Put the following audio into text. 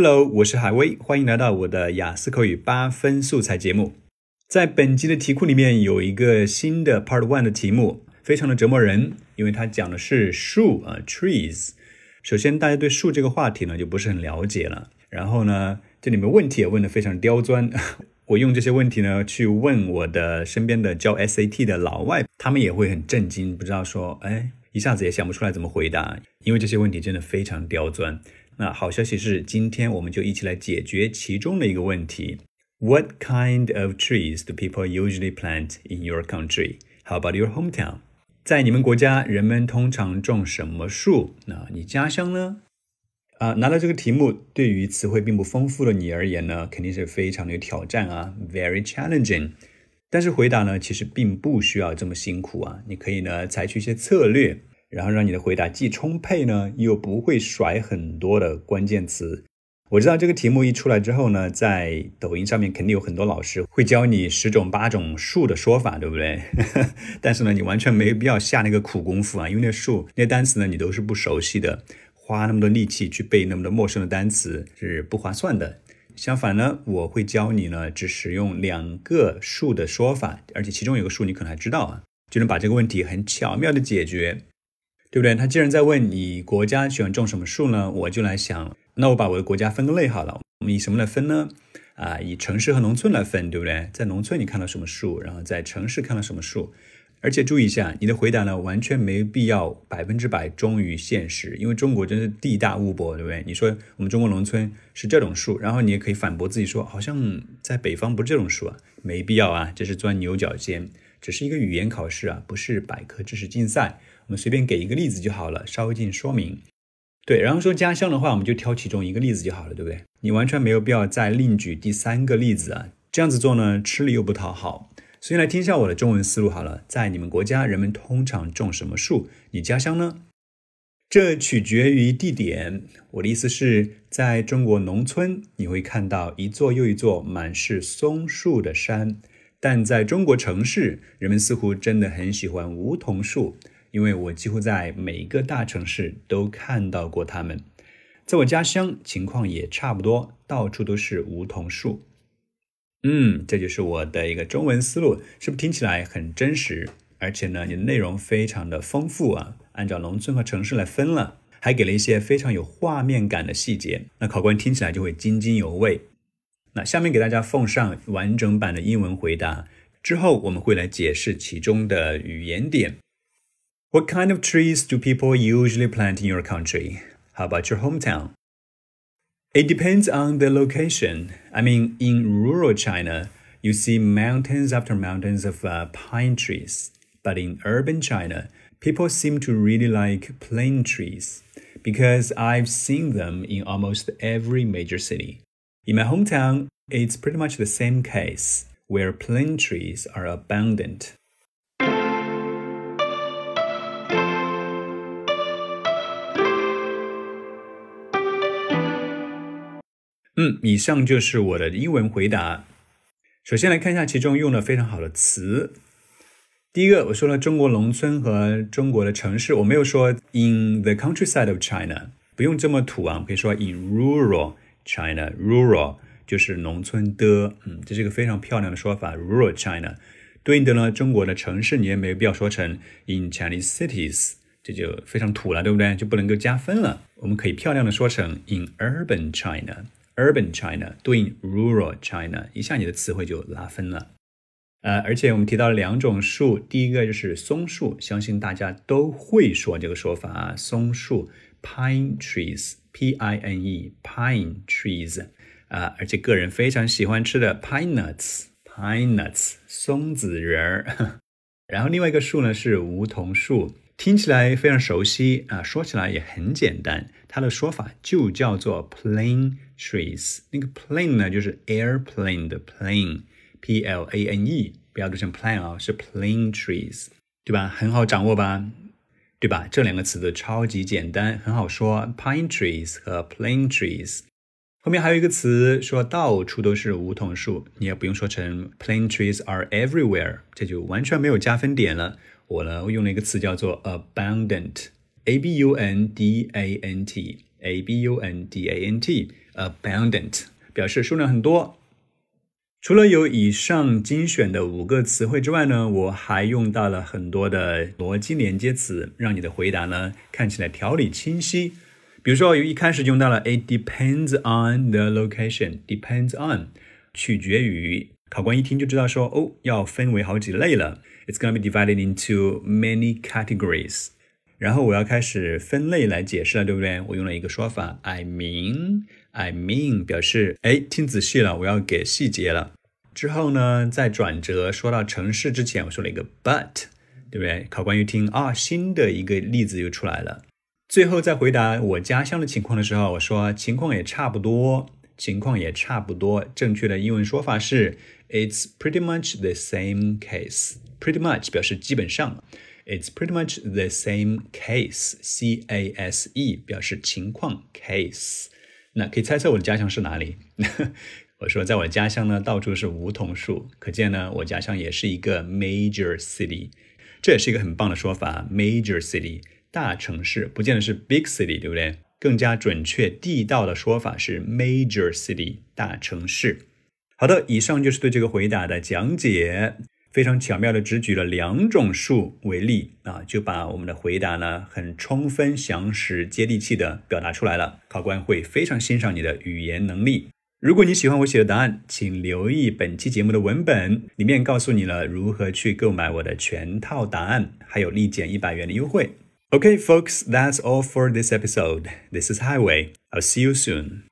Hello，我是海威，欢迎来到我的雅思口语八分素材节目。在本集的题库里面有一个新的 Part One 的题目，非常的折磨人，因为它讲的是树啊，trees。首先，大家对树这个话题呢就不是很了解了。然后呢，这里面问题也问得非常刁钻。我用这些问题呢去问我的身边的教 SAT 的老外，他们也会很震惊，不知道说，哎，一下子也想不出来怎么回答，因为这些问题真的非常刁钻。那好消息是，今天我们就一起来解决其中的一个问题：What kind of trees do people usually plant in your country? How about your hometown? 在你们国家，人们通常种什么树？那你家乡呢？啊，拿到这个题目，对于词汇并不丰富的你而言呢，肯定是非常的有挑战啊，very challenging。但是回答呢，其实并不需要这么辛苦啊，你可以呢采取一些策略，然后让你的回答既充沛呢，又不会甩很多的关键词。我知道这个题目一出来之后呢，在抖音上面肯定有很多老师会教你十种八种数的说法，对不对？但是呢，你完全没必要下那个苦功夫啊，因为那数那单词呢，你都是不熟悉的。花那么多力气去背那么多陌生的单词是不划算的。相反呢，我会教你呢，只使用两个数的说法，而且其中有个数你可能还知道啊，就能把这个问题很巧妙的解决，对不对？他既然在问你国家喜欢种什么树呢，我就来想，那我把我的国家分个类好了，我们以什么来分呢？啊，以城市和农村来分，对不对？在农村你看到什么树，然后在城市看到什么树。而且注意一下，你的回答呢，完全没必要百分之百忠于现实，因为中国真是地大物博，对不对？你说我们中国农村是这种树，然后你也可以反驳自己说，好像在北方不是这种树啊，没必要啊，这是钻牛角尖，只是一个语言考试啊，不是百科知识竞赛，我们随便给一个例子就好了，稍微进行说明。对，然后说家乡的话，我们就挑其中一个例子就好了，对不对？你完全没有必要再另举第三个例子啊，这样子做呢，吃力又不讨好。所以来听一下我的中文思路好了。在你们国家，人们通常种什么树？你家乡呢？这取决于地点。我的意思是，在中国农村，你会看到一座又一座满是松树的山；但在中国城市，人们似乎真的很喜欢梧桐树，因为我几乎在每一个大城市都看到过它们。在我家乡，情况也差不多，到处都是梧桐树。嗯，这就是我的一个中文思路，是不是听起来很真实？而且呢，你的内容非常的丰富啊，按照农村和城市来分了，还给了一些非常有画面感的细节，那考官听起来就会津津有味。那下面给大家奉上完整版的英文回答，之后我们会来解释其中的语言点。What kind of trees do people usually plant in your country? How about your hometown? It depends on the location. I mean, in rural China, you see mountains after mountains of uh, pine trees. But in urban China, people seem to really like plane trees because I've seen them in almost every major city. In my hometown, it's pretty much the same case, where plane trees are abundant. 嗯，以上就是我的英文回答。首先来看一下其中用的非常好的词。第一个，我说了中国农村和中国的城市，我没有说 in the countryside of China，不用这么土啊，可以说 in rural China，rural 就是农村的，嗯，这是一个非常漂亮的说法，rural China。对应的呢，中国的城市你也没有必要说成 in Chinese cities，这就非常土了，对不对？就不能够加分了。我们可以漂亮的说成 in urban China。Urban China 对应 Rural China，一下你的词汇就拉分了。呃，而且我们提到了两种树，第一个就是松树，相信大家都会说这个说法啊，松树 Pine trees P I N E，pine Trees 啊，而且个人非常喜欢吃的 Pine Nuts，Pine Nuts 松子仁儿。然后另外一个树呢是梧桐树。听起来非常熟悉啊，说起来也很简单。它的说法就叫做 plane trees。那个 plane 呢，就是 airplane 的 plane，p l a n e，不要读成 plane 啊，是 plane trees，对吧？很好掌握吧？对吧？这两个词都超级简单，很好说。pine trees 和 plane trees。后面还有一个词说到处都是梧桐树，你也不用说成 plane trees are everywhere，这就完全没有加分点了。我呢，用了一个词叫做 abundant，a b u n d a n t，a b u n d a n t，abundant 表示数量很多。除了有以上精选的五个词汇之外呢，我还用到了很多的逻辑连接词，让你的回答呢看起来条理清晰。比如说，一开始用到了 "It depends on the location." Depends on，取决于。考官一听就知道说，哦，要分为好几类了。It's gonna be divided into many categories. 然后我要开始分类来解释了，对不对？我用了一个说法，I mean, I mean，表示哎，听仔细了，我要给细节了。之后呢，在转折说到城市之前，我说了一个 but，对不对？考官一听啊，新的一个例子又出来了。最后在回答我家乡的情况的时候，我说情况也差不多，情况也差不多。正确的英文说法是 It's pretty much the same case. Pretty much 表示基本上。It's pretty much the same case. C A S E 表示情况 case。那可以猜测我的家乡是哪里？我说在我家乡呢，到处是梧桐树，可见呢，我家乡也是一个 major city。这也是一个很棒的说法，major city 大城市，不见得是 big city，对不对？更加准确地道的说法是 major city 大城市。好的，以上就是对这个回答的讲解。非常巧妙的只举了两种数为例啊，就把我们的回答呢很充分、详实、接地气的表达出来了。考官会非常欣赏你的语言能力。如果你喜欢我写的答案，请留意本期节目的文本，里面告诉你了如何去购买我的全套答案，还有立减一百元的优惠。OK, folks, that's all for this episode. This is Highway. I'll see you soon.